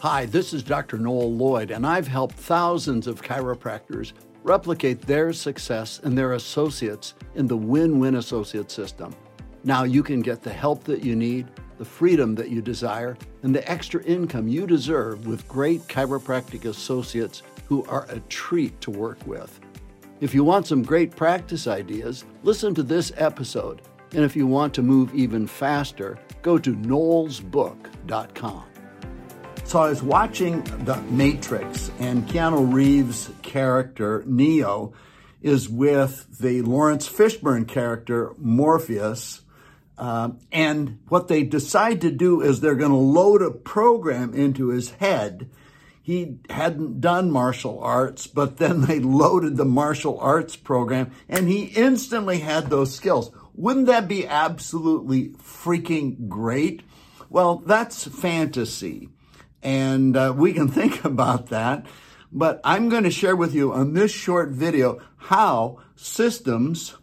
Hi, this is Dr. Noel Lloyd, and I've helped thousands of chiropractors replicate their success and their associates in the win win associate system. Now you can get the help that you need, the freedom that you desire, and the extra income you deserve with great chiropractic associates who are a treat to work with. If you want some great practice ideas, listen to this episode. And if you want to move even faster, go to noelsbook.com. So I was watching The Matrix, and Keanu Reeves' character, Neo, is with the Laurence Fishburne character, Morpheus. Uh, and what they decide to do is they're going to load a program into his head. He hadn't done martial arts, but then they loaded the martial arts program, and he instantly had those skills. Wouldn't that be absolutely freaking great? Well, that's fantasy. And uh, we can think about that. But I'm going to share with you on this short video how systems,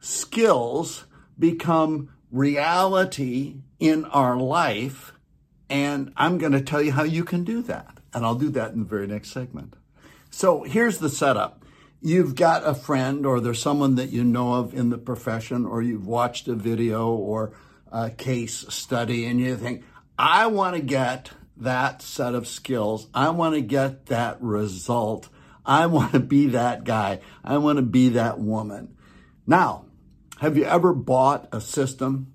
skills become reality in our life. And I'm going to tell you how you can do that. And I'll do that in the very next segment. So here's the setup. You've got a friend or there's someone that you know of in the profession or you've watched a video or a case study and you think, I want to get that set of skills. I want to get that result. I want to be that guy. I want to be that woman. Now, have you ever bought a system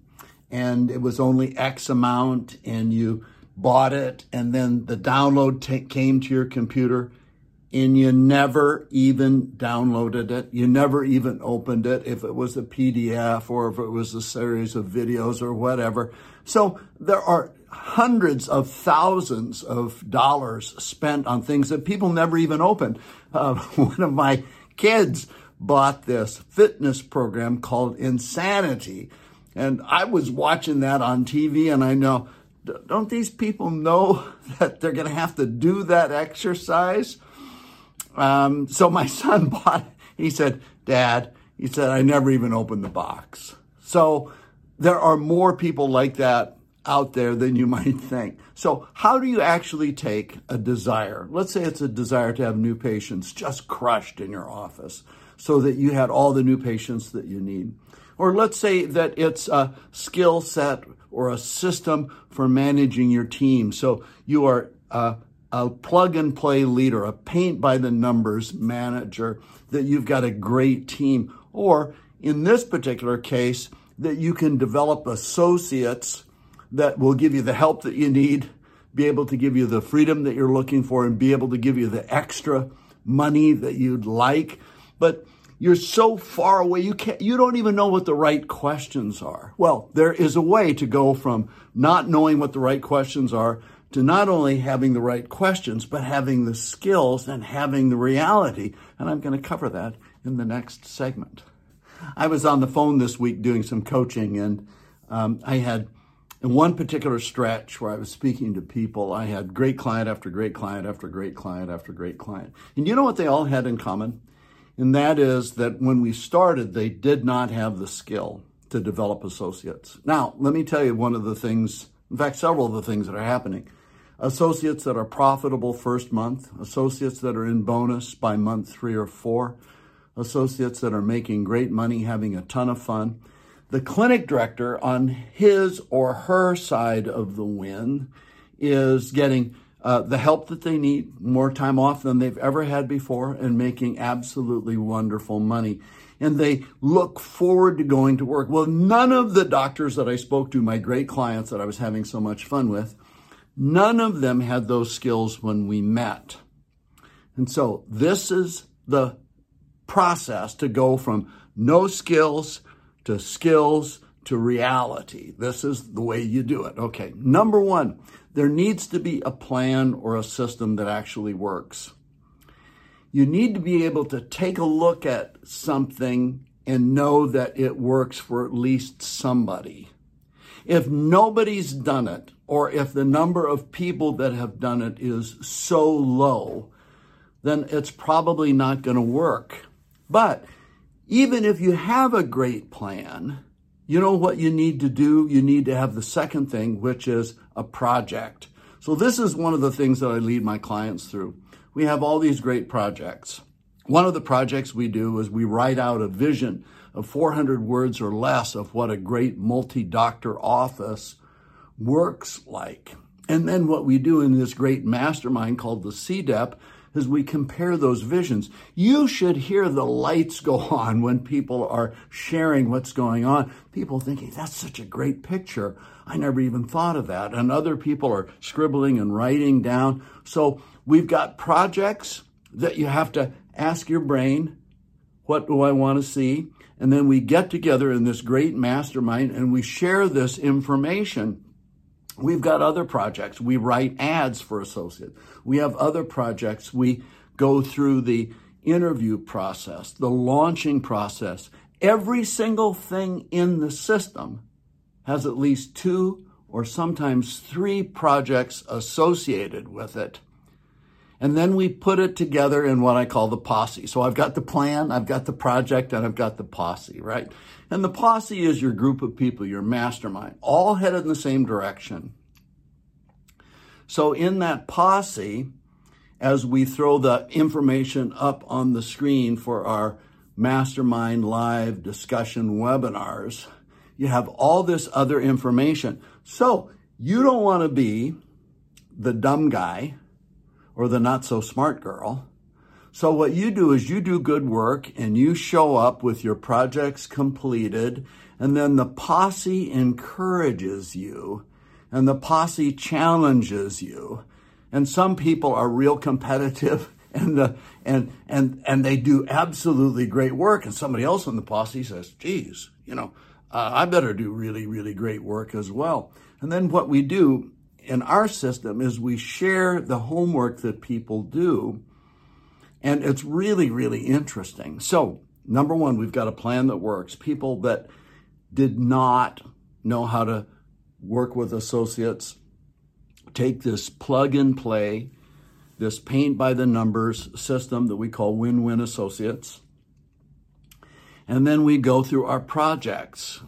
and it was only X amount and you bought it and then the download t- came to your computer and you never even downloaded it. You never even opened it if it was a PDF or if it was a series of videos or whatever. So there are hundreds of thousands of dollars spent on things that people never even opened. Uh, one of my kids bought this fitness program called Insanity. And I was watching that on TV and I know, don't these people know that they're going to have to do that exercise? Um, so my son bought, he said, Dad, he said, I never even opened the box. So there are more people like that out there than you might think. So, how do you actually take a desire? Let's say it's a desire to have new patients just crushed in your office so that you had all the new patients that you need. Or let's say that it's a skill set or a system for managing your team. So you are a, a plug and play leader, a paint by the numbers manager, that you've got a great team. Or in this particular case, that you can develop associates that will give you the help that you need, be able to give you the freedom that you're looking for, and be able to give you the extra money that you'd like. But you're so far away, you can't, you don't even know what the right questions are. Well, there is a way to go from not knowing what the right questions are to not only having the right questions, but having the skills and having the reality. And I'm going to cover that in the next segment. I was on the phone this week doing some coaching, and um, I had in one particular stretch where I was speaking to people, I had great client after great client after great client after great client. And you know what they all had in common? And that is that when we started, they did not have the skill to develop associates. Now, let me tell you one of the things, in fact, several of the things that are happening. Associates that are profitable first month, associates that are in bonus by month three or four, associates that are making great money, having a ton of fun the clinic director on his or her side of the win is getting uh, the help that they need, more time off than they've ever had before, and making absolutely wonderful money. And they look forward to going to work. Well, none of the doctors that I spoke to, my great clients that I was having so much fun with, none of them had those skills when we met. And so this is the process to go from no skills to skills to reality. This is the way you do it. Okay. Number one, there needs to be a plan or a system that actually works. You need to be able to take a look at something and know that it works for at least somebody. If nobody's done it, or if the number of people that have done it is so low, then it's probably not going to work. But even if you have a great plan, you know what you need to do? You need to have the second thing, which is a project. So, this is one of the things that I lead my clients through. We have all these great projects. One of the projects we do is we write out a vision of 400 words or less of what a great multi doctor office works like. And then what we do in this great mastermind called the CDEP is we compare those visions. You should hear the lights go on when people are sharing what's going on. People thinking, that's such a great picture. I never even thought of that. And other people are scribbling and writing down. So we've got projects that you have to ask your brain, what do I want to see? And then we get together in this great mastermind and we share this information We've got other projects. We write ads for associates. We have other projects. We go through the interview process, the launching process. Every single thing in the system has at least two or sometimes three projects associated with it. And then we put it together in what I call the posse. So I've got the plan, I've got the project, and I've got the posse, right? And the posse is your group of people, your mastermind, all headed in the same direction. So in that posse, as we throw the information up on the screen for our mastermind live discussion webinars, you have all this other information. So you don't want to be the dumb guy or the not so smart girl. So what you do is you do good work and you show up with your projects completed and then the posse encourages you and the posse challenges you. And some people are real competitive and the, and and and they do absolutely great work and somebody else in the posse says, "Geez, you know, uh, I better do really really great work as well." And then what we do in our system is we share the homework that people do and it's really, really interesting. So, number one, we've got a plan that works. People that did not know how to work with associates take this plug and play, this paint by the numbers system that we call win win associates. And then we go through our projects,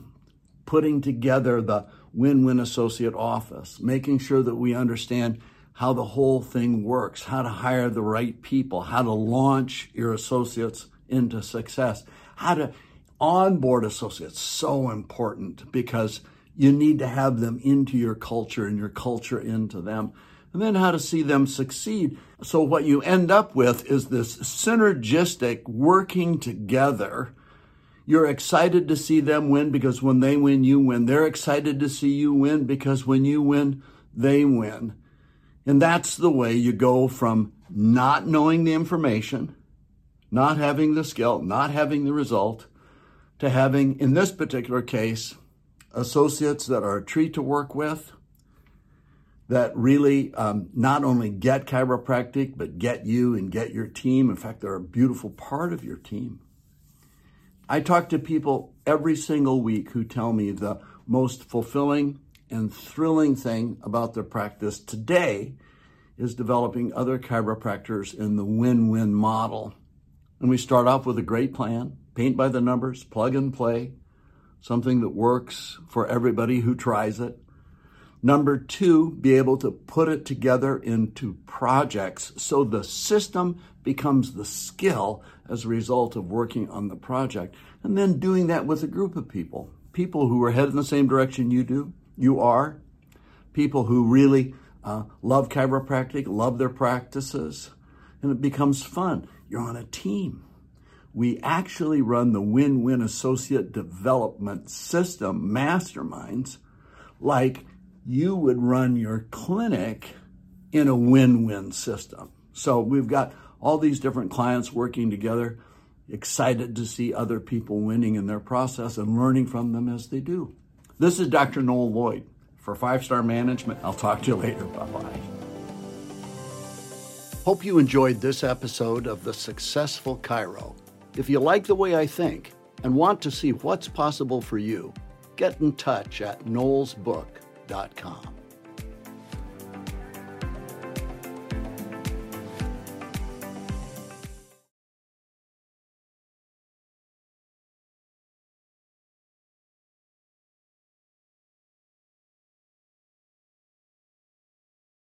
putting together the win win associate office, making sure that we understand how the whole thing works, how to hire the right people, how to launch your associates into success, how to onboard associates. So important because you need to have them into your culture and your culture into them. And then how to see them succeed. So what you end up with is this synergistic working together. You're excited to see them win because when they win, you win. They're excited to see you win because when you win, they win. And that's the way you go from not knowing the information, not having the skill, not having the result, to having, in this particular case, associates that are a treat to work with, that really um, not only get chiropractic, but get you and get your team. In fact, they're a beautiful part of your team. I talk to people every single week who tell me the most fulfilling and thrilling thing about their practice today is developing other chiropractors in the win win model. And we start off with a great plan, paint by the numbers, plug and play, something that works for everybody who tries it. Number two, be able to put it together into projects so the system becomes the skill as a result of working on the project. And then doing that with a group of people, people who are headed in the same direction you do, you are, people who really uh, love chiropractic, love their practices, and it becomes fun. You're on a team. We actually run the win win associate development system masterminds like you would run your clinic in a win win system. So we've got all these different clients working together, excited to see other people winning in their process and learning from them as they do. This is Dr. Noel Lloyd. For Five Star Management, I'll talk to you later. Bye bye. Hope you enjoyed this episode of The Successful Chiro. If you like the way I think and want to see what's possible for you, get in touch at com.